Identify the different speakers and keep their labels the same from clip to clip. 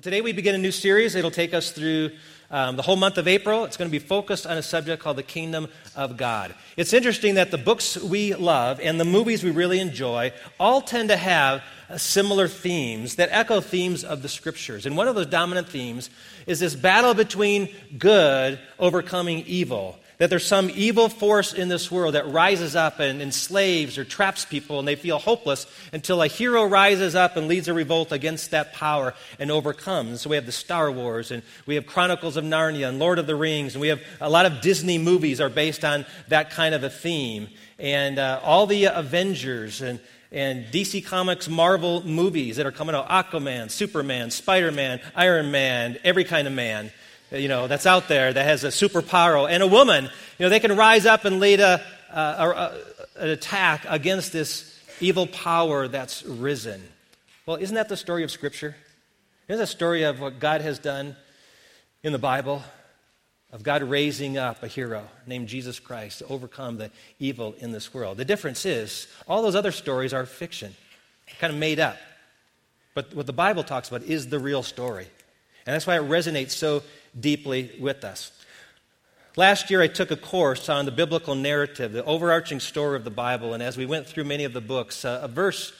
Speaker 1: Well, today we begin a new series. It'll take us through um, the whole month of April. It's going to be focused on a subject called the kingdom of God. It's interesting that the books we love and the movies we really enjoy all tend to have uh, similar themes that echo themes of the scriptures. And one of those dominant themes is this battle between good overcoming evil that there's some evil force in this world that rises up and enslaves or traps people and they feel hopeless until a hero rises up and leads a revolt against that power and overcomes. So we have the Star Wars and we have Chronicles of Narnia and Lord of the Rings and we have a lot of Disney movies are based on that kind of a theme. And uh, all the Avengers and and DC Comics Marvel movies that are coming out Aquaman, Superman, Spider Man, Iron Man, every kind of man you know, that's out there that has a superpower, and a woman, you know, they can rise up and lead a, a, a, an attack against this evil power that's risen. Well, isn't that the story of Scripture? Isn't that the story of what God has done in the Bible? Of God raising up a hero named Jesus Christ to overcome the evil in this world. The difference is, all those other stories are fiction, kind of made up. But what the Bible talks about is the real story. And that's why it resonates so deeply with us. Last year, I took a course on the biblical narrative, the overarching story of the Bible, and as we went through many of the books, uh, a verse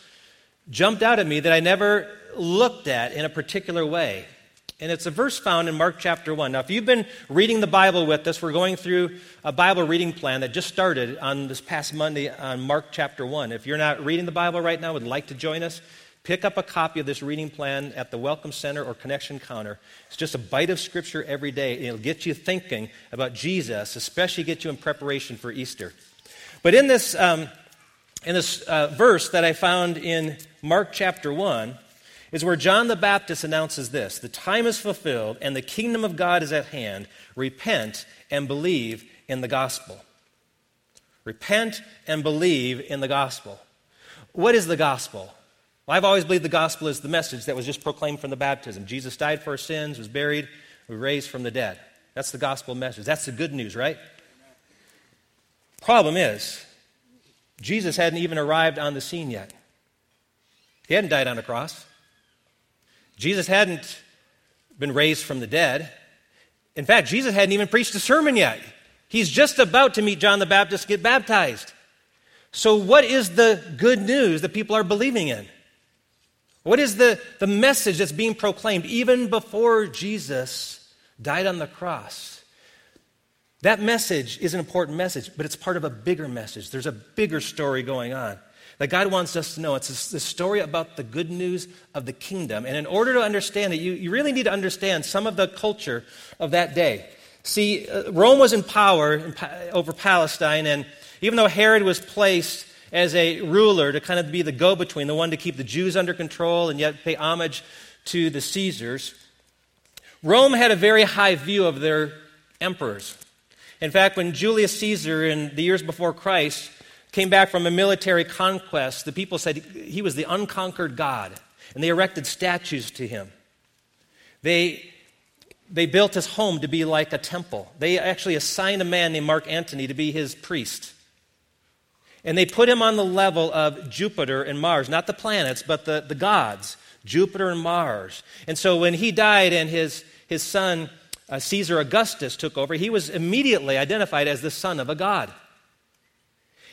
Speaker 1: jumped out at me that I never looked at in a particular way. And it's a verse found in Mark chapter 1. Now, if you've been reading the Bible with us, we're going through a Bible reading plan that just started on this past Monday on Mark chapter 1. If you're not reading the Bible right now, would like to join us, Pick up a copy of this reading plan at the Welcome Center or Connection Counter. It's just a bite of Scripture every day. It'll get you thinking about Jesus, especially get you in preparation for Easter. But in this, um, in this uh, verse that I found in Mark chapter 1, is where John the Baptist announces this The time is fulfilled, and the kingdom of God is at hand. Repent and believe in the gospel. Repent and believe in the gospel. What is the gospel? Well, I've always believed the gospel is the message that was just proclaimed from the baptism. Jesus died for our sins, was buried, was raised from the dead. That's the gospel message. That's the good news, right? Problem is, Jesus hadn't even arrived on the scene yet. He hadn't died on a cross. Jesus hadn't been raised from the dead. In fact, Jesus hadn't even preached a sermon yet. He's just about to meet John the Baptist, get baptized. So, what is the good news that people are believing in? What is the, the message that's being proclaimed even before Jesus died on the cross? That message is an important message, but it's part of a bigger message. There's a bigger story going on that God wants us to know. It's the story about the good news of the kingdom. And in order to understand it, you, you really need to understand some of the culture of that day. See, uh, Rome was in power over Palestine, and even though Herod was placed as a ruler to kind of be the go between, the one to keep the Jews under control and yet pay homage to the Caesars. Rome had a very high view of their emperors. In fact, when Julius Caesar, in the years before Christ, came back from a military conquest, the people said he was the unconquered God, and they erected statues to him. They, they built his home to be like a temple. They actually assigned a man named Mark Antony to be his priest. And they put him on the level of Jupiter and Mars, not the planets, but the, the gods, Jupiter and Mars. And so when he died and his, his son, uh, Caesar Augustus, took over, he was immediately identified as the son of a god.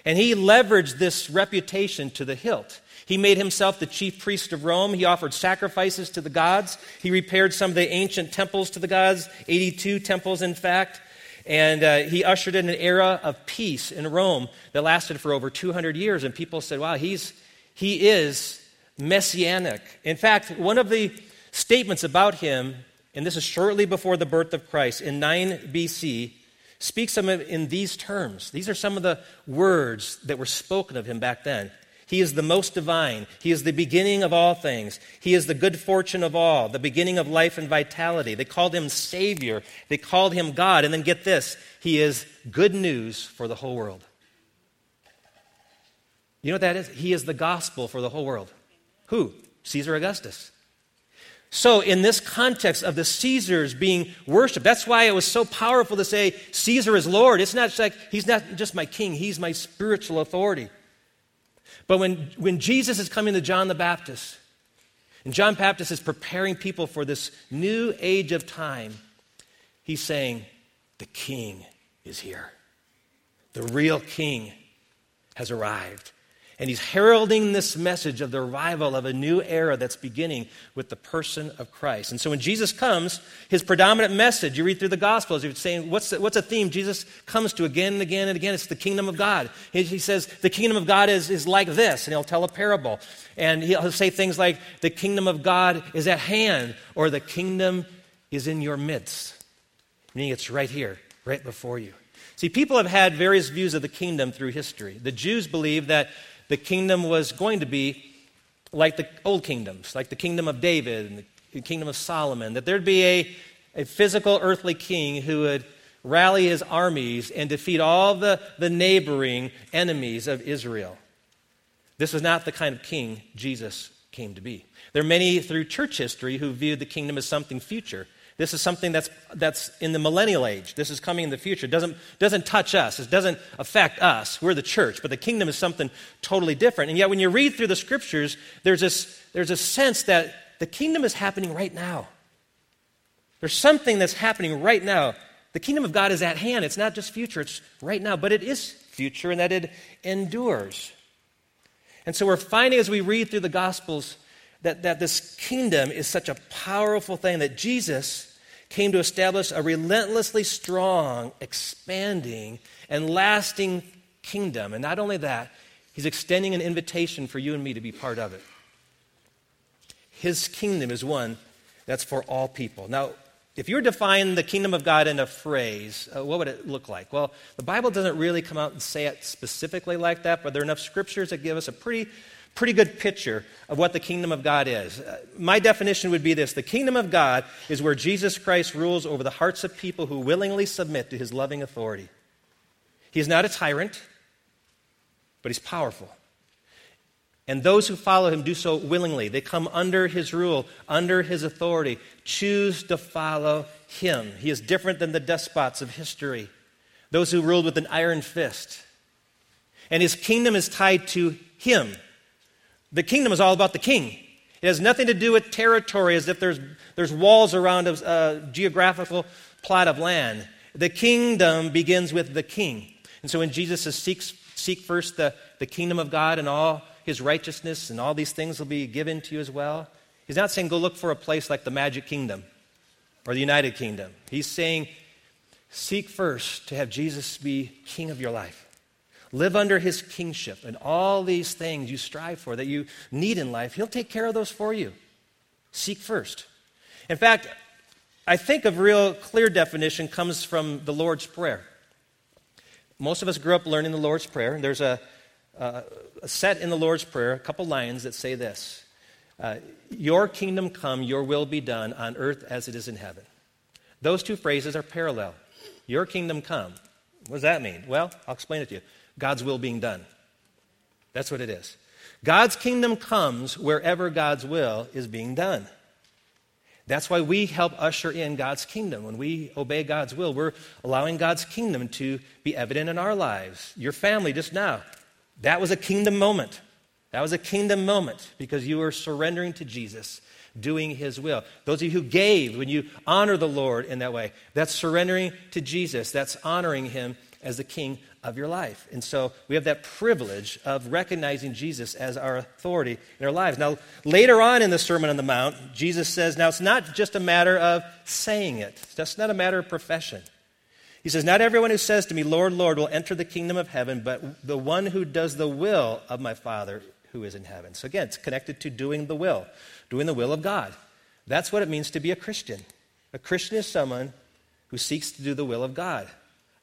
Speaker 1: And he leveraged this reputation to the hilt. He made himself the chief priest of Rome. He offered sacrifices to the gods. He repaired some of the ancient temples to the gods, 82 temples, in fact. And uh, he ushered in an era of peace in Rome that lasted for over 200 years. And people said, wow, he's, he is messianic. In fact, one of the statements about him, and this is shortly before the birth of Christ, in 9 BC, speaks of him in these terms. These are some of the words that were spoken of him back then. He is the most divine. He is the beginning of all things. He is the good fortune of all, the beginning of life and vitality. They called him Savior. They called him God. And then get this He is good news for the whole world. You know what that is? He is the gospel for the whole world. Who? Caesar Augustus. So, in this context of the Caesars being worshiped, that's why it was so powerful to say Caesar is Lord. It's not like he's not just my king, he's my spiritual authority. But when, when Jesus is coming to John the Baptist, And John Baptist is preparing people for this new age of time. He's saying, The king is here. The real king has arrived. And he's heralding this message of the arrival of a new era that's beginning with the person of Christ. And so when Jesus comes, his predominant message, you read through the Gospels, you're saying, what's, the, what's a theme Jesus comes to again and again and again? It's the kingdom of God. He, he says, the kingdom of God is, is like this, and he'll tell a parable. And he'll say things like, the kingdom of God is at hand, or the kingdom is in your midst. Meaning it's right here, right before you. See, people have had various views of the kingdom through history. The Jews believe that the kingdom was going to be like the old kingdoms, like the kingdom of David and the kingdom of Solomon, that there'd be a, a physical earthly king who would rally his armies and defeat all the, the neighboring enemies of Israel. This was not the kind of king Jesus came to be. There are many through church history who viewed the kingdom as something future. This is something that's, that's in the millennial age. This is coming in the future. It doesn't, doesn't touch us. It doesn't affect us. We're the church. But the kingdom is something totally different. And yet, when you read through the scriptures, there's, this, there's a sense that the kingdom is happening right now. There's something that's happening right now. The kingdom of God is at hand. It's not just future, it's right now. But it is future and that it endures. And so we're finding as we read through the Gospels that, that this kingdom is such a powerful thing that Jesus came to establish a relentlessly strong, expanding, and lasting kingdom. And not only that, he's extending an invitation for you and me to be part of it. His kingdom is one that's for all people. Now, if you were to define the kingdom of God in a phrase, uh, what would it look like? Well, the Bible doesn't really come out and say it specifically like that, but there are enough scriptures that give us a pretty pretty good picture of what the kingdom of God is. Uh, my definition would be this The kingdom of God is where Jesus Christ rules over the hearts of people who willingly submit to his loving authority. He is not a tyrant, but he's powerful. And those who follow him do so willingly. They come under his rule, under his authority, choose to follow him. He is different than the despots of history, those who ruled with an iron fist. And his kingdom is tied to him. The kingdom is all about the king. It has nothing to do with territory as if there's, there's walls around a, a uh, geographical plot of land. The kingdom begins with the king. And so when Jesus says, seek, seek first the, the kingdom of God and all his righteousness, and all these things will be given to you as well, he's not saying go look for a place like the magic kingdom or the United Kingdom. He's saying, seek first to have Jesus be king of your life. Live under his kingship and all these things you strive for that you need in life, he'll take care of those for you. Seek first. In fact, I think a real clear definition comes from the Lord's Prayer. Most of us grew up learning the Lord's Prayer. There's a, a, a set in the Lord's Prayer, a couple lines that say this uh, Your kingdom come, your will be done on earth as it is in heaven. Those two phrases are parallel. Your kingdom come. What does that mean? Well, I'll explain it to you. God's will being done. That's what it is. God's kingdom comes wherever God's will is being done. That's why we help usher in God's kingdom. When we obey God's will, we're allowing God's kingdom to be evident in our lives. Your family just now, that was a kingdom moment. That was a kingdom moment because you were surrendering to Jesus, doing his will. Those of you who gave, when you honor the Lord in that way, that's surrendering to Jesus, that's honoring him as the king of your life. And so we have that privilege of recognizing Jesus as our authority in our lives. Now, later on in the Sermon on the Mount, Jesus says, now it's not just a matter of saying it, that's not a matter of profession. He says, Not everyone who says to me, Lord, Lord, will enter the kingdom of heaven, but the one who does the will of my Father who is in heaven. So again, it's connected to doing the will, doing the will of God. That's what it means to be a Christian. A Christian is someone who seeks to do the will of God.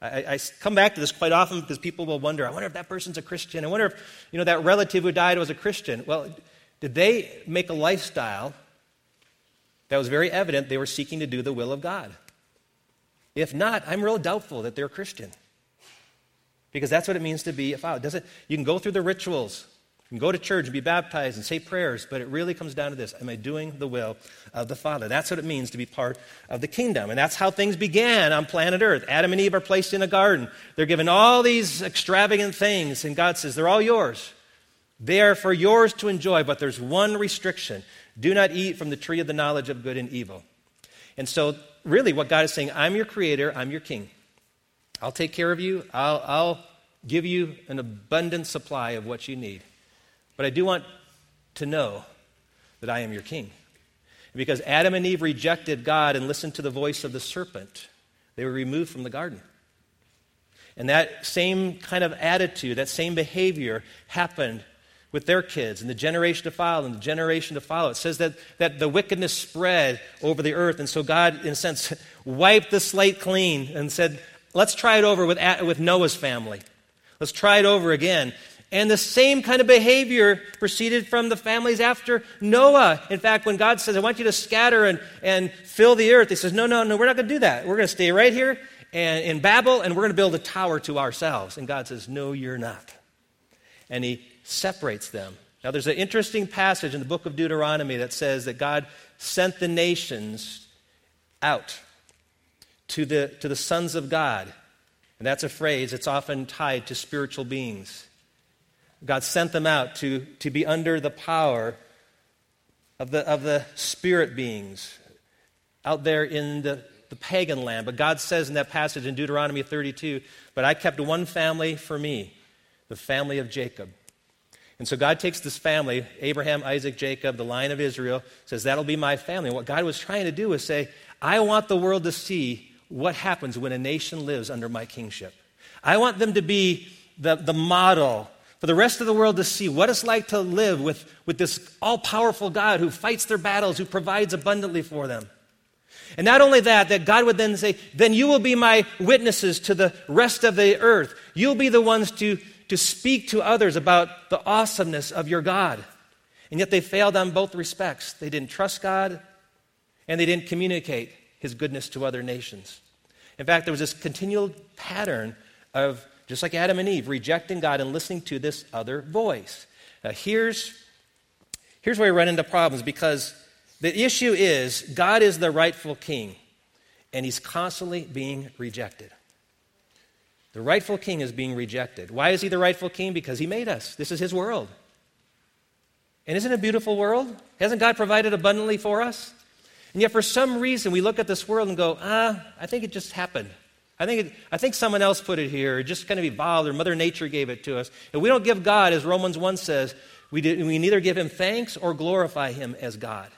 Speaker 1: I, I, come back to this quite often because people will wonder, I wonder if that person's a Christian. I wonder if, you know, that relative who died was a Christian. Well, did they make a lifestyle that was very evident they were seeking to do the will of God? If not, I'm real doubtful that they're Christian. Because that's what it means to be a follower. Doesn't, you can go through the rituals, you can go to church and be baptized and say prayers, but it really comes down to this Am I doing the will of the Father? That's what it means to be part of the kingdom. And that's how things began on planet Earth. Adam and Eve are placed in a garden. They're given all these extravagant things, and God says, They're all yours. They are for yours to enjoy, but there's one restriction Do not eat from the tree of the knowledge of good and evil. And so, really, what God is saying, I'm your creator, I'm your king. I'll take care of you, I'll, I'll give you an abundant supply of what you need. But I do want to know that I am your king. Because Adam and Eve rejected God and listened to the voice of the serpent, they were removed from the garden. And that same kind of attitude, that same behavior happened with their kids and the generation to follow and the generation to follow. It says that, that the wickedness spread over the earth. And so God, in a sense, wiped the slate clean and said, let's try it over with, with Noah's family. Let's try it over again. And the same kind of behavior proceeded from the families after Noah. In fact, when God says, I want you to scatter and, and fill the earth, he says, No, no, no, we're not going to do that. We're going to stay right here and, in Babel and we're going to build a tower to ourselves. And God says, No, you're not. And he separates them. Now, there's an interesting passage in the book of Deuteronomy that says that God sent the nations out to the, to the sons of God. And that's a phrase that's often tied to spiritual beings. God sent them out to, to be under the power of the, of the spirit beings out there in the, the pagan land. But God says in that passage in Deuteronomy 32, But I kept one family for me, the family of Jacob. And so God takes this family, Abraham, Isaac, Jacob, the line of Israel, says, That'll be my family. And what God was trying to do was say, I want the world to see what happens when a nation lives under my kingship. I want them to be the, the model for the rest of the world to see what it's like to live with, with this all powerful God who fights their battles, who provides abundantly for them. And not only that, that God would then say, Then you will be my witnesses to the rest of the earth. You'll be the ones to, to speak to others about the awesomeness of your God. And yet they failed on both respects. They didn't trust God, and they didn't communicate his goodness to other nations. In fact, there was this continual pattern of, just like Adam and Eve, rejecting God and listening to this other voice. Now, here's, here's where we run into problems because the issue is God is the rightful king, and he's constantly being rejected. The rightful king is being rejected. Why is he the rightful king? Because he made us. This is his world. And isn't it a beautiful world? Hasn't God provided abundantly for us? And yet, for some reason, we look at this world and go, ah, I think it just happened. I think, it, I think someone else put it here, or just kind of evolved, or Mother Nature gave it to us. If we don't give God, as Romans 1 says, we, we neither give him thanks or glorify him as God.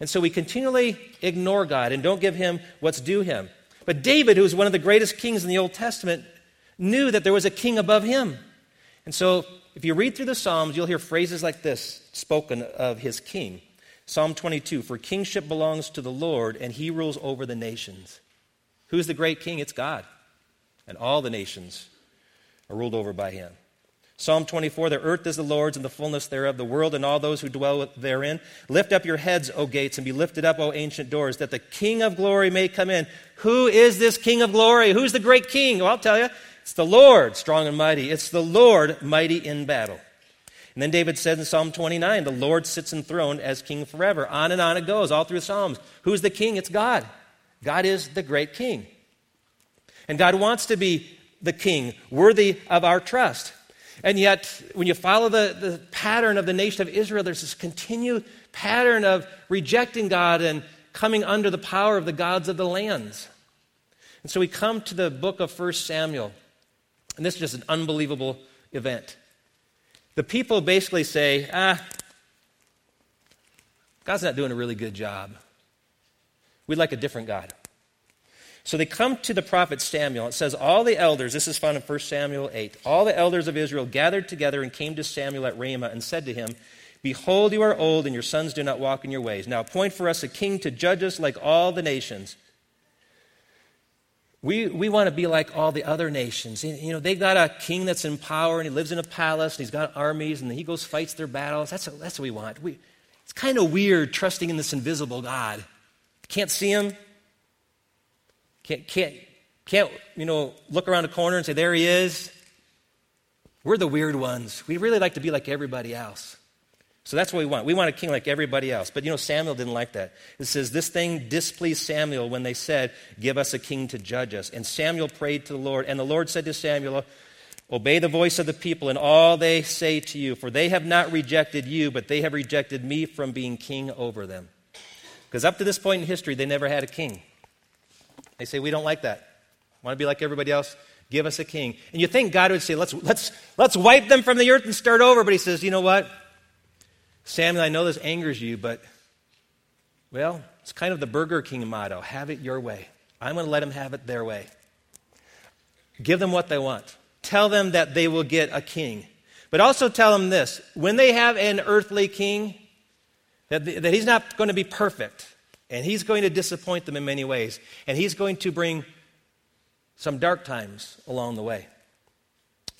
Speaker 1: And so we continually ignore God and don't give him what's due him. But David, who was one of the greatest kings in the Old Testament, knew that there was a king above him. And so if you read through the Psalms, you'll hear phrases like this spoken of his king. Psalm 22 For kingship belongs to the Lord, and he rules over the nations. Who's the great king? It's God. And all the nations are ruled over by him. Psalm 24 The earth is the Lord's and the fullness thereof, the world and all those who dwell therein. Lift up your heads, O gates, and be lifted up, O ancient doors, that the King of glory may come in. Who is this King of glory? Who's the great King? Well, I'll tell you. It's the Lord, strong and mighty. It's the Lord, mighty in battle. And then David said in Psalm 29, the Lord sits enthroned as king forever. On and on it goes, all through Psalms. Who's the king? It's God. God is the great king. And God wants to be the king, worthy of our trust. And yet, when you follow the, the pattern of the nation of Israel, there's this continued pattern of rejecting God and coming under the power of the gods of the lands. And so we come to the book of 1 Samuel. And this is just an unbelievable event the people basically say, ah, God's not doing a really good job. We'd like a different God. So they come to the prophet Samuel. It says, All the elders, this is found in 1 Samuel 8, all the elders of Israel gathered together and came to Samuel at Ramah and said to him, Behold, you are old, and your sons do not walk in your ways. Now appoint for us a king to judge us like all the nations. We, we want to be like all the other nations. You know, they got a king that's in power and he lives in a palace and he's got armies and he goes fights their battles. That's, what, that's what we want. We, it's kind of weird trusting in this invisible God. Can't see him. Can't, can't, can't, you know, look around a corner and say, there he is. We're the weird ones. We really like to be like everybody else. So that's what we want. We want a king like everybody else. But you know, Samuel didn't like that. It says, This thing displeased Samuel when they said, Give us a king to judge us. And Samuel prayed to the Lord. And the Lord said to Samuel, Obey the voice of the people and all they say to you, for they have not rejected you, but they have rejected me from being king over them. Because up to this point in history, they never had a king. They say, We don't like that. Want to be like everybody else? Give us a king. And you think God would say, Let's, let's, let's wipe them from the earth and start over. But he says, You know what? Samuel, I know this angers you, but, well, it's kind of the Burger King motto have it your way. I'm going to let them have it their way. Give them what they want. Tell them that they will get a king. But also tell them this when they have an earthly king, that, that he's not going to be perfect, and he's going to disappoint them in many ways, and he's going to bring some dark times along the way.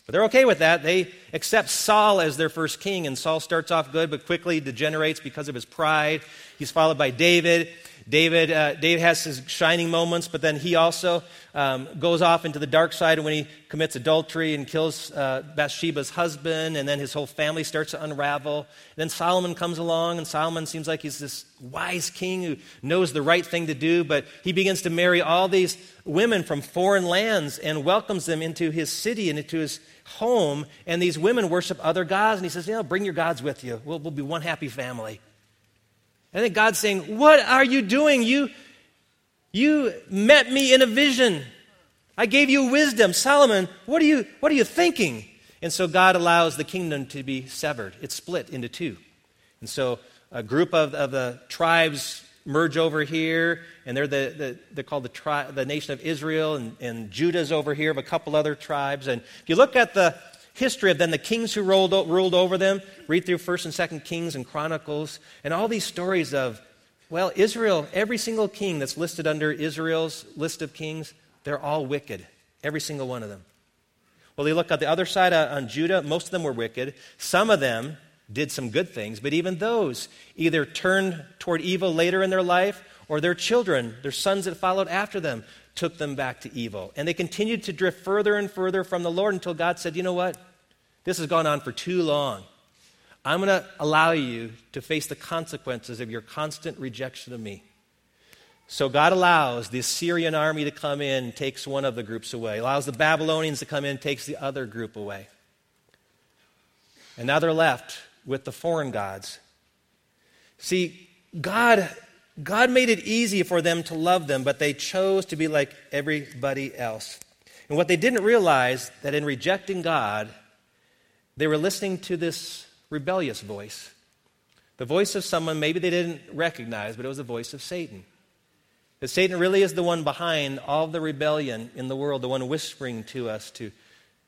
Speaker 1: But they're okay with that. They accept Saul as their first king, and Saul starts off good but quickly degenerates because of his pride. He's followed by David, David, uh, David has his shining moments, but then he also um, goes off into the dark side when he commits adultery and kills uh, Bathsheba's husband, and then his whole family starts to unravel. Then Solomon comes along, and Solomon seems like he's this wise king who knows the right thing to do, but he begins to marry all these women from foreign lands and welcomes them into his city and into his home. And these women worship other gods, and he says, You know, bring your gods with you. We'll, we'll be one happy family. I think God's saying, What are you doing? You, you met me in a vision. I gave you wisdom. Solomon, what are, you, what are you thinking? And so God allows the kingdom to be severed. It's split into two. And so a group of, of the tribes merge over here, and they're, the, the they're called the, tri- the nation of Israel, and, and Judah's over here of a couple other tribes. And if you look at the history of then the kings who rolled, ruled over them. Read through 1st and 2nd Kings and Chronicles, and all these stories of, well, Israel, every single king that's listed under Israel's list of kings, they're all wicked. Every single one of them. Well, you look at the other side uh, on Judah, most of them were wicked. Some of them did some good things, but even those either turned toward evil later in their life or their children, their sons that followed after them, took them back to evil. And they continued to drift further and further from the Lord until God said, You know what? This has gone on for too long. I'm going to allow you to face the consequences of your constant rejection of me. So God allows the Assyrian army to come in, takes one of the groups away, allows the Babylonians to come in, takes the other group away. And now they're left with the foreign gods. See, God, God made it easy for them to love them, but they chose to be like everybody else. And what they didn't realize that in rejecting God, they were listening to this rebellious voice. The voice of someone maybe they didn't recognize, but it was the voice of Satan. That Satan really is the one behind all the rebellion in the world, the one whispering to us to,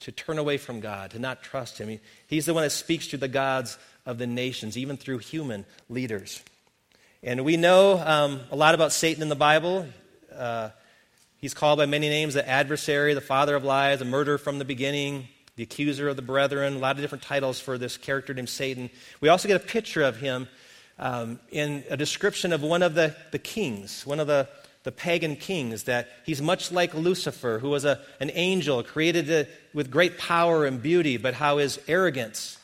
Speaker 1: to turn away from God, to not trust Him. He, he's the one that speaks to the gods of the nations, even through human leaders. And we know um, a lot about Satan in the Bible. Uh, he's called by many names the adversary, the father of lies, the murderer from the beginning, the accuser of the brethren, a lot of different titles for this character named Satan. We also get a picture of him um, in a description of one of the, the kings, one of the, the pagan kings, that he's much like Lucifer, who was a, an angel created to, with great power and beauty, but how his arrogance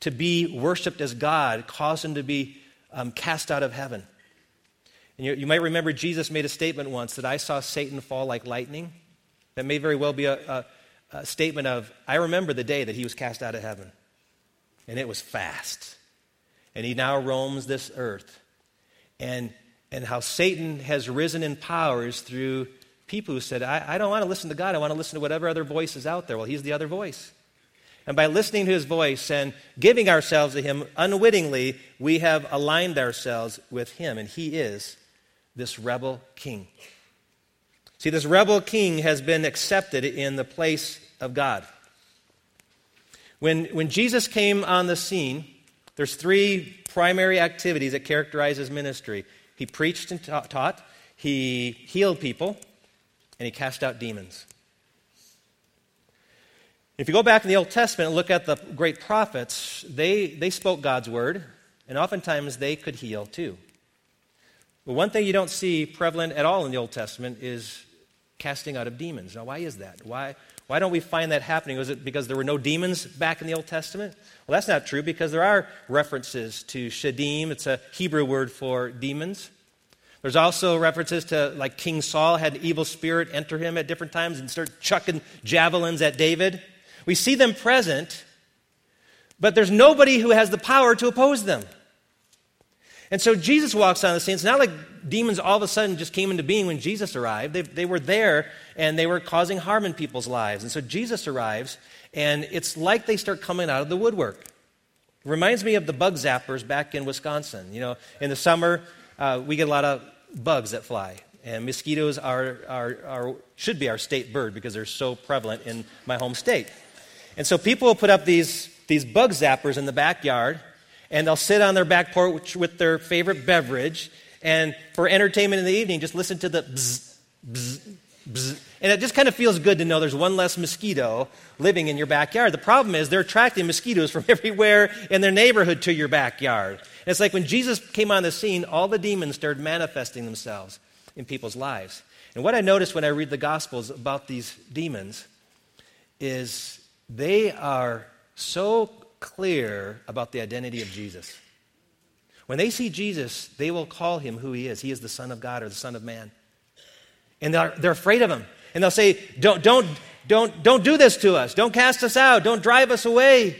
Speaker 1: to be worshiped as God caused him to be um, cast out of heaven. And you, you might remember Jesus made a statement once that I saw Satan fall like lightning. That may very well be a, a uh, statement of, I remember the day that he was cast out of heaven, and it was fast. And he now roams this earth. And, and how Satan has risen in powers through people who said, I, I don't want to listen to God, I want to listen to whatever other voice is out there. Well, he's the other voice. And by listening to his voice and giving ourselves to him unwittingly, we have aligned ourselves with him, and he is this rebel king. See, this rebel king has been accepted in the place of God. When, when Jesus came on the scene, there's three primary activities that characterize his ministry. He preached and ta- taught, he healed people, and he cast out demons. If you go back in the Old Testament and look at the great prophets, they, they spoke God's word, and oftentimes they could heal too. But one thing you don't see prevalent at all in the Old Testament is casting out of demons. Now, why is that? Why, why don't we find that happening? Was it because there were no demons back in the Old Testament? Well, that's not true because there are references to shedim. It's a Hebrew word for demons. There's also references to, like, King Saul had an evil spirit enter him at different times and start chucking javelins at David. We see them present, but there's nobody who has the power to oppose them. And so Jesus walks on the scene. It's not like demons all of a sudden just came into being when Jesus arrived. They, they were there and they were causing harm in people's lives. And so Jesus arrives, and it's like they start coming out of the woodwork. It reminds me of the bug zappers back in Wisconsin. You know, in the summer, uh, we get a lot of bugs that fly. And mosquitoes are, are, are, should be our state bird because they're so prevalent in my home state. And so people will put up these, these bug zappers in the backyard, and they'll sit on their back porch with their favorite beverage, and for entertainment in the evening, just listen to the bzz, bzz, bzz. And it just kind of feels good to know there's one less mosquito living in your backyard. The problem is they're attracting mosquitoes from everywhere in their neighborhood to your backyard. And it's like when Jesus came on the scene, all the demons started manifesting themselves in people's lives. And what I notice when I read the Gospels about these demons is they are so clear about the identity of Jesus. When they see Jesus, they will call him who he is. He is the Son of God or the Son of Man. And they're, they're afraid of him. And they'll say, don't, don't, don't, don't do this to us. Don't cast us out. Don't drive us away.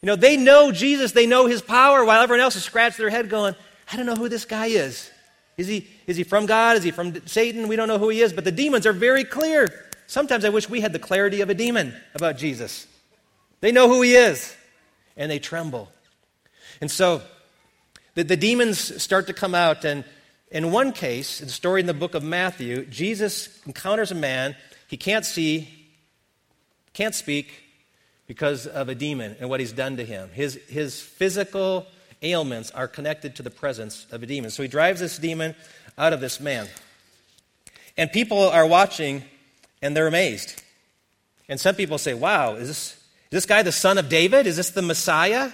Speaker 1: You know, they know Jesus. They know his power while everyone else is scratching their head going, I don't know who this guy is. Is he, is he from God? Is he from Satan? We don't know who he is, but the demons are very clear. Sometimes I wish we had the clarity of a demon about Jesus. They know who he is, and they tremble. And so the, the demons start to come out, and in one case, in the story in the book of Matthew, Jesus encounters a man. He can't see, can't speak because of a demon and what he's done to him. His, his physical ailments are connected to the presence of a demon. So he drives this demon out of this man. And people are watching and they're amazed. And some people say, Wow, is this, is this guy the son of David? Is this the Messiah?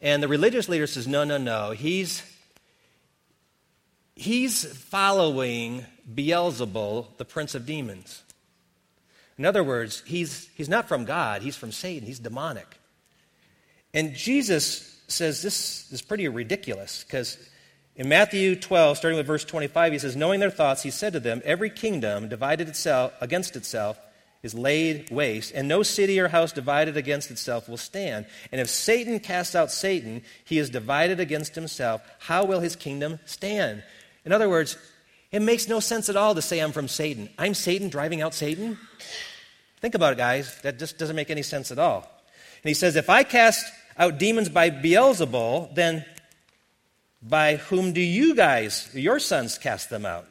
Speaker 1: And the religious leader says, No, no, no. He's, he's following Beelzebul, the prince of demons. In other words, he's, he's not from God, he's from Satan, he's demonic. And Jesus says this is pretty ridiculous because in Matthew 12, starting with verse 25, he says, Knowing their thoughts, he said to them, Every kingdom divided itself against itself is laid waste, and no city or house divided against itself will stand. And if Satan casts out Satan, he is divided against himself. How will his kingdom stand? In other words, it makes no sense at all to say I'm from Satan. I'm Satan driving out Satan? Think about it, guys. That just doesn't make any sense at all. And he says, If I cast out demons by Beelzebul, then by whom do you guys, your sons, cast them out?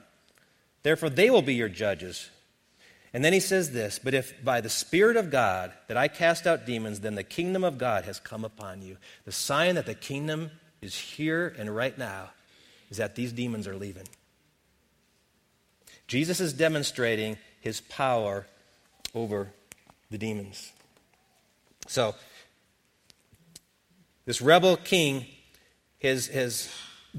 Speaker 1: Therefore, they will be your judges. And then he says this But if by the Spirit of God that I cast out demons, then the kingdom of God has come upon you. The sign that the kingdom is here and right now is that these demons are leaving. Jesus is demonstrating his power over the demons. So, this rebel king has, has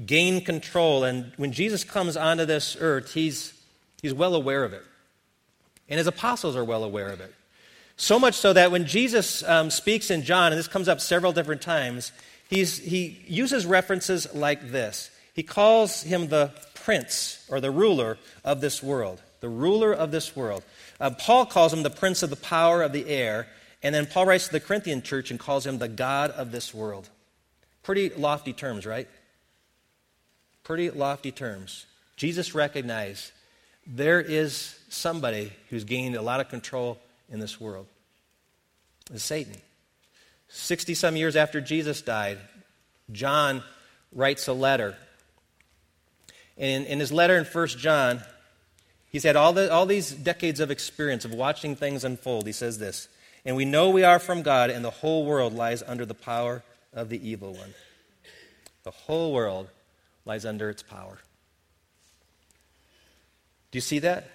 Speaker 1: gained control. And when Jesus comes onto this earth, he's, he's well aware of it. And his apostles are well aware of it. So much so that when Jesus um, speaks in John, and this comes up several different times, he's, he uses references like this. He calls him the prince or the ruler of this world. The ruler of this world. Uh, Paul calls him the prince of the power of the air. And then Paul writes to the Corinthian church and calls him the God of this world. Pretty lofty terms, right? Pretty lofty terms. Jesus recognized there is somebody who's gained a lot of control in this world. It's Satan. 60 some years after Jesus died, John writes a letter. And in, in his letter in 1 John, he's had all, the, all these decades of experience of watching things unfold. He says this and we know we are from God, and the whole world lies under the power of the evil one. The whole world lies under its power. Do you see that?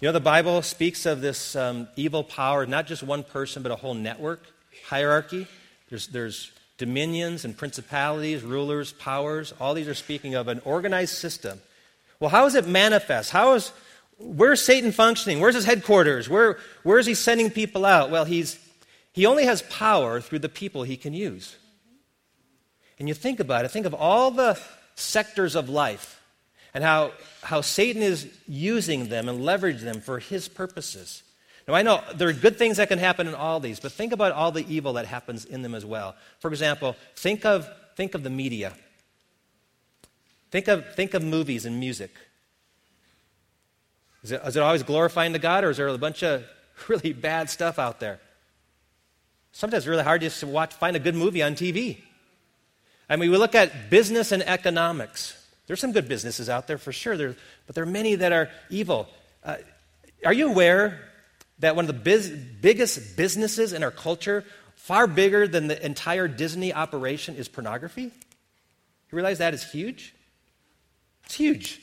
Speaker 1: You know, the Bible speaks of this um, evil power, not just one person, but a whole network, hierarchy. There's, there's dominions and principalities, rulers, powers. All these are speaking of an organized system. Well, how is it manifest? How is, Where's Satan functioning? Where's his headquarters? Where, where is he sending people out? Well, he's, he only has power through the people he can use. And you think about it, think of all the sectors of life and how, how Satan is using them and leveraging them for his purposes. Now, I know there are good things that can happen in all these, but think about all the evil that happens in them as well. For example, think of, think of the media. Think of, think of movies and music. Is it, is it always glorifying to God, or is there a bunch of really bad stuff out there? Sometimes it's really hard just to watch, find a good movie on TV. I mean, we look at business and economics. There's some good businesses out there for sure, there, but there are many that are evil. Uh, are you aware that one of the biz- biggest businesses in our culture, far bigger than the entire Disney operation, is pornography? You realize that is huge? It's huge.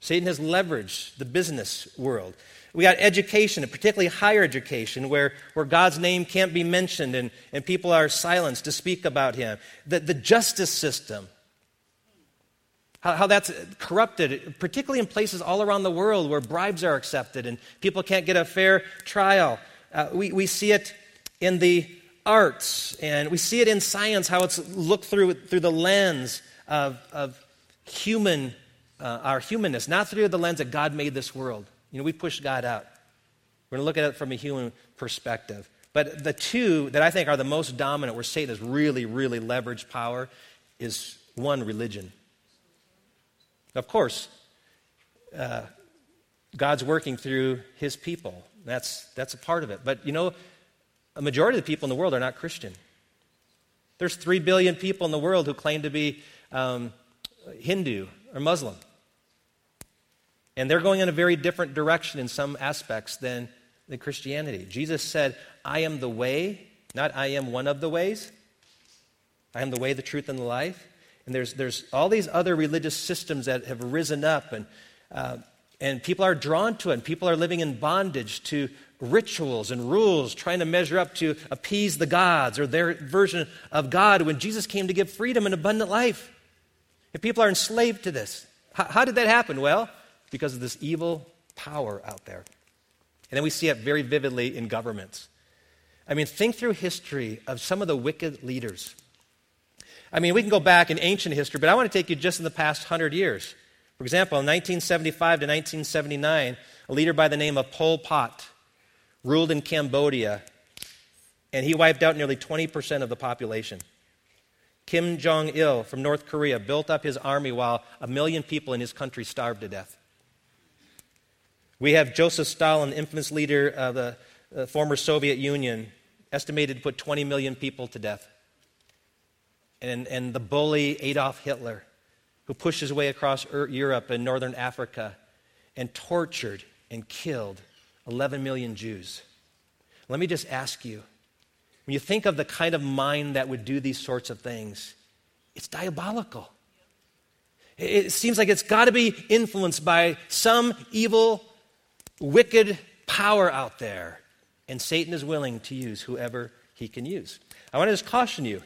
Speaker 1: Satan has leveraged the business world. We got education, and particularly higher education, where, where God's name can't be mentioned and, and people are silenced to speak about him. The, the justice system, how, how that's corrupted, particularly in places all around the world where bribes are accepted and people can't get a fair trial. Uh, we, we see it in the arts, and we see it in science, how it's looked through, through the lens of, of human, uh, our humanness, not through the lens that God made this world. You know, we push God out. We're going to look at it from a human perspective. But the two that I think are the most dominant, where Satan has really, really leveraged power, is one, religion. Of course, uh, God's working through his people. That's, that's a part of it. But you know, a majority of the people in the world are not Christian. There's three billion people in the world who claim to be um, Hindu or Muslim. And they're going in a very different direction in some aspects than, than Christianity. Jesus said, I am the way, not I am one of the ways. I am the way, the truth, and the life. And there's, there's all these other religious systems that have risen up, and, uh, and people are drawn to it, and people are living in bondage to rituals and rules, trying to measure up to appease the gods or their version of God when Jesus came to give freedom and abundant life. And people are enslaved to this. How, how did that happen? Well, because of this evil power out there. And then we see it very vividly in governments. I mean, think through history of some of the wicked leaders. I mean, we can go back in ancient history, but I want to take you just in the past hundred years. For example, in 1975 to 1979, a leader by the name of Pol Pot ruled in Cambodia, and he wiped out nearly 20% of the population. Kim Jong il from North Korea built up his army while a million people in his country starved to death. We have Joseph Stalin, infamous leader of the, the former Soviet Union, estimated to put 20 million people to death. And, and the bully Adolf Hitler, who pushed his way across Europe and northern Africa and tortured and killed 11 million Jews. Let me just ask you when you think of the kind of mind that would do these sorts of things, it's diabolical. It seems like it's got to be influenced by some evil wicked power out there, and Satan is willing to use whoever he can use. I want to just caution you.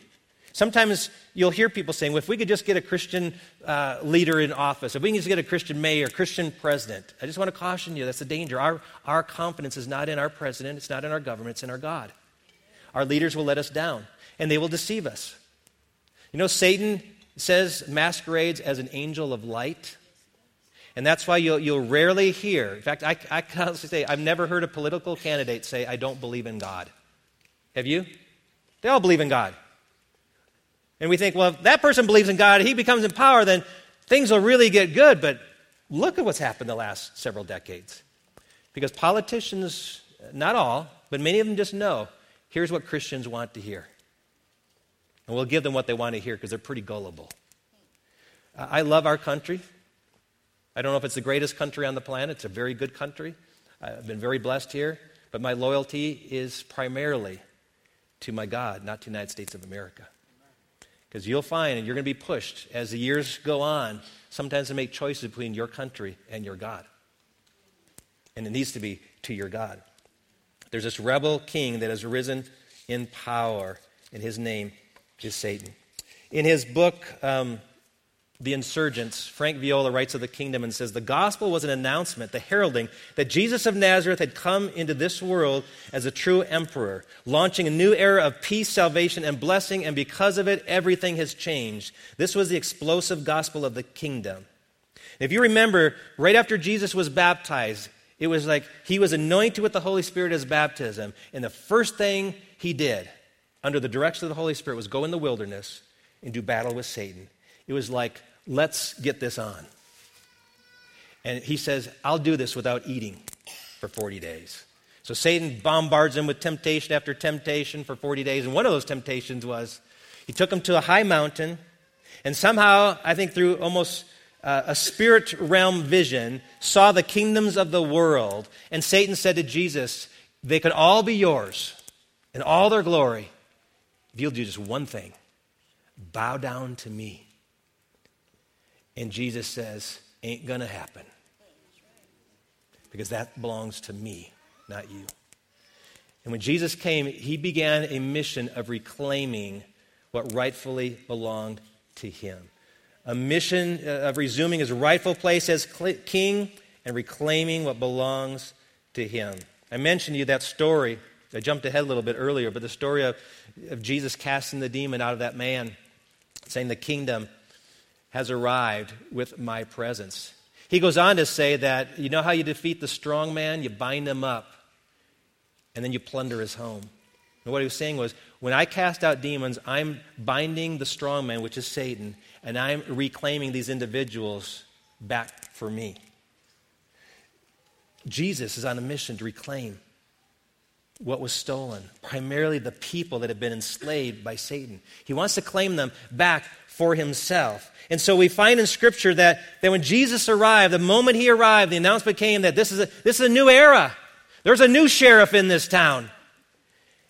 Speaker 1: Sometimes you'll hear people saying, well, if we could just get a Christian uh, leader in office, if we can just get a Christian mayor, Christian president, I just want to caution you that's the danger. Our, our confidence is not in our president, it's not in our government, it's in our God. Our leaders will let us down, and they will deceive us. You know, Satan says masquerades as an angel of light. And that's why you'll, you'll rarely hear, in fact, I, I constantly say, I've never heard a political candidate say, I don't believe in God. Have you? They all believe in God. And we think, well, if that person believes in God, he becomes in power, then things will really get good. But look at what's happened the last several decades. Because politicians, not all, but many of them just know here's what Christians want to hear. And we'll give them what they want to hear because they're pretty gullible. I love our country. I don't know if it's the greatest country on the planet. It's a very good country. I've been very blessed here. But my loyalty is primarily to my God, not to the United States of America. Because you'll find, and you're going to be pushed as the years go on, sometimes to make choices between your country and your God. And it needs to be to your God. There's this rebel king that has risen in power, and his name is Satan. In his book, um, the Insurgence, Frank Viola writes of the kingdom and says, The gospel was an announcement, the heralding, that Jesus of Nazareth had come into this world as a true emperor, launching a new era of peace, salvation, and blessing, and because of it, everything has changed. This was the explosive gospel of the kingdom. If you remember, right after Jesus was baptized, It was like he was anointed with the Holy Spirit as baptism. And the first thing he did, under the direction of the Holy Spirit, was go in the wilderness and do battle with Satan. It was like, let's get this on. And he says, I'll do this without eating for 40 days. So Satan bombards him with temptation after temptation for 40 days. And one of those temptations was he took him to a high mountain, and somehow, I think through almost uh, a spirit realm vision, saw the kingdoms of the world. And Satan said to Jesus, They could all be yours in all their glory if you'll do just one thing bow down to me. And Jesus says, Ain't gonna happen. Because that belongs to me, not you. And when Jesus came, he began a mission of reclaiming what rightfully belonged to him. A mission uh, of resuming his rightful place as king and reclaiming what belongs to him. I mentioned to you that story. I jumped ahead a little bit earlier, but the story of, of Jesus casting the demon out of that man, saying, The kingdom has arrived with my presence. He goes on to say that you know how you defeat the strong man? You bind him up, and then you plunder his home. And what he was saying was, when I cast out demons, I'm binding the strong man, which is Satan, and I'm reclaiming these individuals back for me. Jesus is on a mission to reclaim what was stolen, primarily the people that have been enslaved by Satan. He wants to claim them back for himself. And so we find in Scripture that, that when Jesus arrived, the moment he arrived, the announcement came that this is a, this is a new era. There's a new sheriff in this town.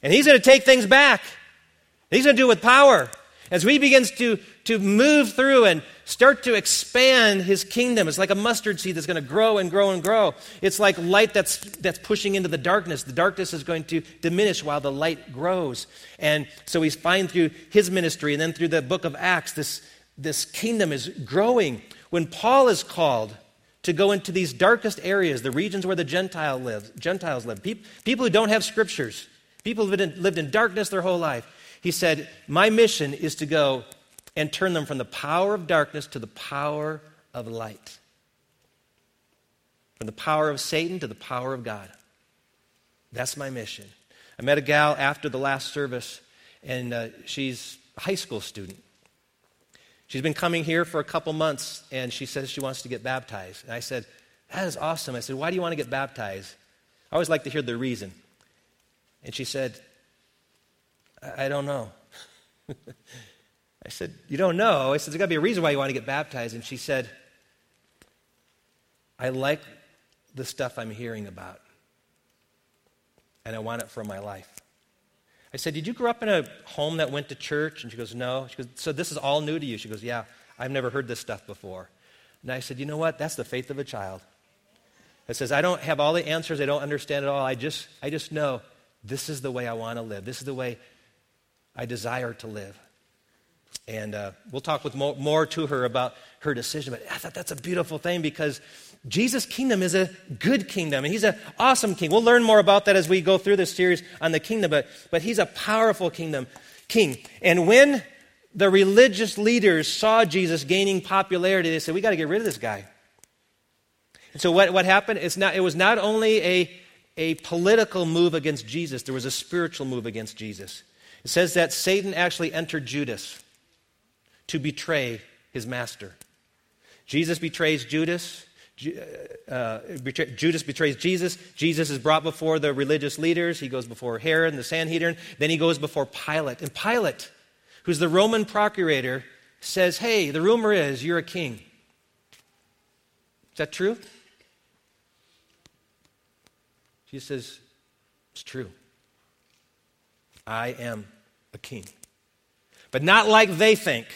Speaker 1: And he's going to take things back. He's going to do it with power. As he begins to, to move through and start to expand his kingdom, it's like a mustard seed that's going to grow and grow and grow. It's like light that's, that's pushing into the darkness. The darkness is going to diminish while the light grows. And so we find through his ministry and then through the book of Acts, this, this kingdom is growing. When Paul is called to go into these darkest areas, the regions where the Gentile lives, Gentiles live, people, people who don't have scriptures, people who in, lived in darkness their whole life, he said, My mission is to go and turn them from the power of darkness to the power of light. From the power of Satan to the power of God. That's my mission. I met a gal after the last service, and uh, she's a high school student. She's been coming here for a couple months, and she says she wants to get baptized. And I said, That is awesome. I said, Why do you want to get baptized? I always like to hear the reason. And she said, I, don't know. I said, You don't know? I said, There's got to be a reason why you want to get baptized. And she said, I like the stuff I'm hearing about, and I want it for my life. I said, Did you grow up in a home that went to church? And she goes, No. She goes, So this is all new to you? She goes, Yeah, I've never heard this stuff before. And I said, You know what? That's the faith of a child. It says, I don't have all the answers, I don't understand it all. I just, I just know this is the way I want to live. This is the way I desire to live. And uh, we'll talk with more, more to her about her decision. But I thought that's a beautiful thing because Jesus' kingdom is a good kingdom, and he's an awesome king. We'll learn more about that as we go through this series on the kingdom, but, but he's a powerful kingdom king. And when the religious leaders saw Jesus gaining popularity, they said, We got to get rid of this guy. And so what, what happened? It's not, it was not only a, a political move against Jesus, there was a spiritual move against Jesus. It says that Satan actually entered Judas to betray his master. Jesus betrays Judas. Uh, uh Judas betrays Jesus. Jesus is brought before the religious leaders. He goes before Herod and the Sanhedrin. Then he goes before Pilate. And Pilate, who's the Roman procurator, says, Hey, the rumor is you're a king. Is that true? Jesus says, It's true. I am a king. But not like they think.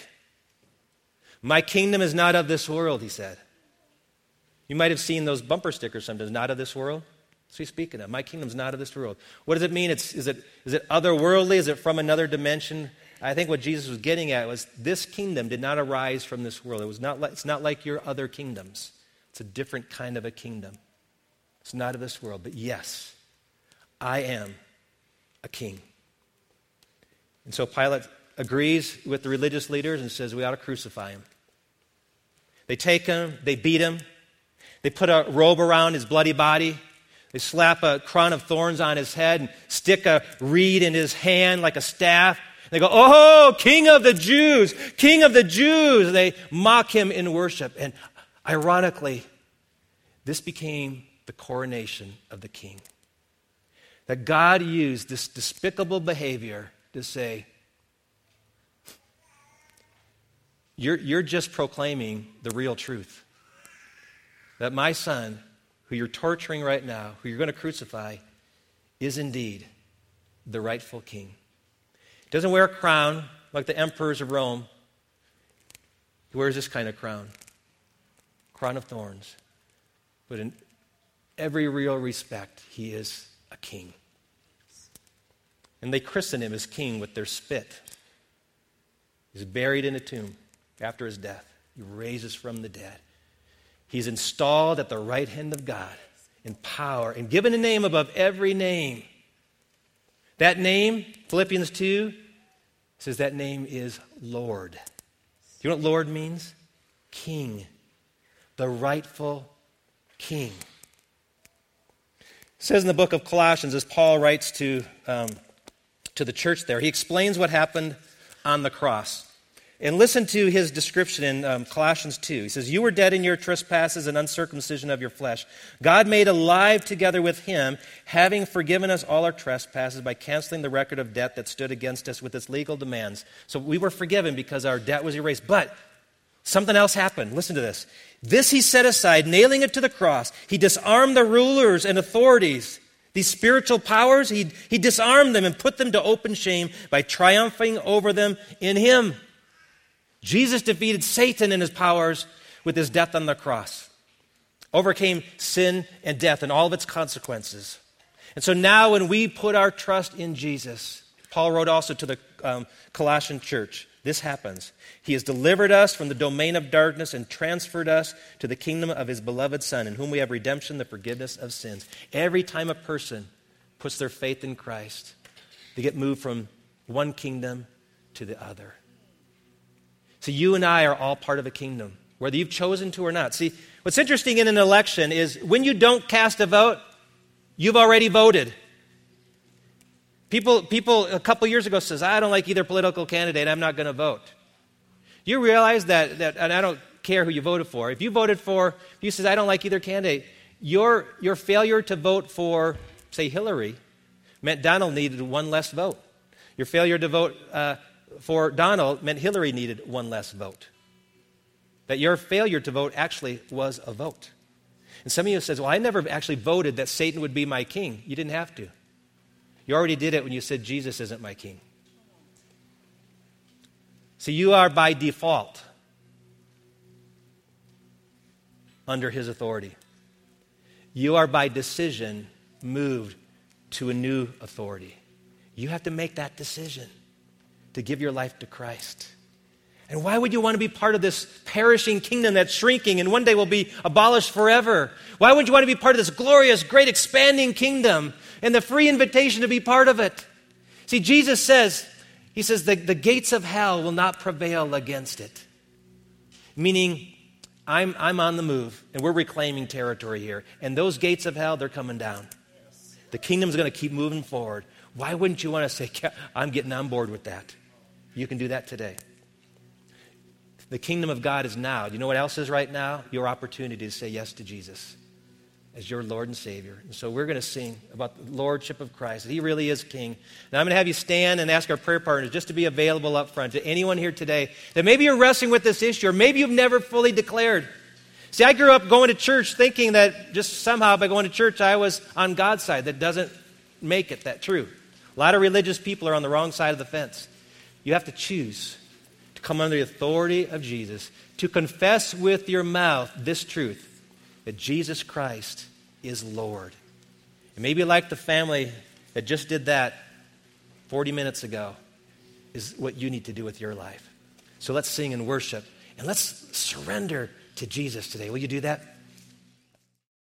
Speaker 1: My kingdom is not of this world, he said. You might have seen those bumper stickers sometimes, not of this world. So he's speaking of. My kingdom's not of this world. What does it mean? It's, is, it, is it otherworldly? Is it from another dimension? I think what Jesus was getting at was this kingdom did not arise from this world. It was not like, it's not like your other kingdoms. It's a different kind of a kingdom. It's not of this world. But yes, I am a king. And so Pilate agrees with the religious leaders and says, We ought to crucify him. They take him, they beat him, They put a robe around his bloody body. They slap a crown of thorns on his head and stick a reed in his hand like a staff. They go, Oh, King of the Jews, King of the Jews. They mock him in worship. And ironically, this became the coronation of the king. That God used this despicable behavior to say, You're, you're just proclaiming the real truth. That my son, who you're torturing right now, who you're going to crucify, is indeed the rightful king. He doesn't wear a crown like the emperors of Rome. He wears this kind of crown crown of thorns. But in every real respect, he is a king. And they christen him as king with their spit. He's buried in a tomb after his death. He raises from the dead. He's installed at the right hand of God in power and given a name above every name. That name, Philippians 2, says that name is Lord. Do you know what Lord means? King. The rightful king. It says in the book of Colossians, as Paul writes to, um, to the church there, he explains what happened on the cross. And listen to his description in um, Colossians 2. He says, You were dead in your trespasses and uncircumcision of your flesh. God made alive together with him, having forgiven us all our trespasses by canceling the record of debt that stood against us with its legal demands. So we were forgiven because our debt was erased. But something else happened. Listen to this. This he set aside, nailing it to the cross. He disarmed the rulers and authorities. These spiritual powers, he, he disarmed them and put them to open shame by triumphing over them in him. Jesus defeated Satan and his powers with his death on the cross, overcame sin and death and all of its consequences. And so now, when we put our trust in Jesus, Paul wrote also to the um, Colossian church, this happens. He has delivered us from the domain of darkness and transferred us to the kingdom of his beloved Son, in whom we have redemption, the forgiveness of sins. Every time a person puts their faith in Christ, they get moved from one kingdom to the other. So you and I are all part of a kingdom, whether you've chosen to or not. See, what's interesting in an election is when you don't cast a vote, you've already voted. People, people a couple years ago says, I don't like either political candidate, I'm not going to vote. You realize that, that, and I don't care who you voted for. If you voted for, if you says, I don't like either candidate, your, your failure to vote for, say, Hillary, meant Donald needed one less vote. Your failure to vote uh, for Donald meant Hillary needed one less vote. That your failure to vote actually was a vote. And some of you says, "Well, I never actually voted that Satan would be my king." You didn't have to. You already did it when you said Jesus isn't my king. So you are by default under his authority. You are by decision moved to a new authority. You have to make that decision to give your life to Christ. And why would you want to be part of this perishing kingdom that's shrinking and one day will be abolished forever? Why would you want to be part of this glorious, great, expanding kingdom and the free invitation to be part of it? See, Jesus says, He says, the, the gates of hell will not prevail against it. Meaning, I'm, I'm on the move and we're reclaiming territory here. And those gates of hell, they're coming down. The kingdom's going to keep moving forward. Why wouldn't you want to say, I'm getting on board with that? You can do that today. The kingdom of God is now. Do you know what else is right now? Your opportunity to say yes to Jesus as your Lord and Savior. And so we're going to sing about the Lordship of Christ, that He really is King. Now I'm going to have you stand and ask our prayer partners just to be available up front to anyone here today that maybe you're wrestling with this issue or maybe you've never fully declared. See, I grew up going to church thinking that just somehow by going to church I was on God's side. That doesn't make it that true. A lot of religious people are on the wrong side of the fence. You have to choose to come under the authority of Jesus, to confess with your mouth this truth that Jesus Christ is Lord. And maybe like the family that just did that 40 minutes ago, is what you need to do with your life. So let's sing and worship and let's surrender to Jesus today. Will you do that?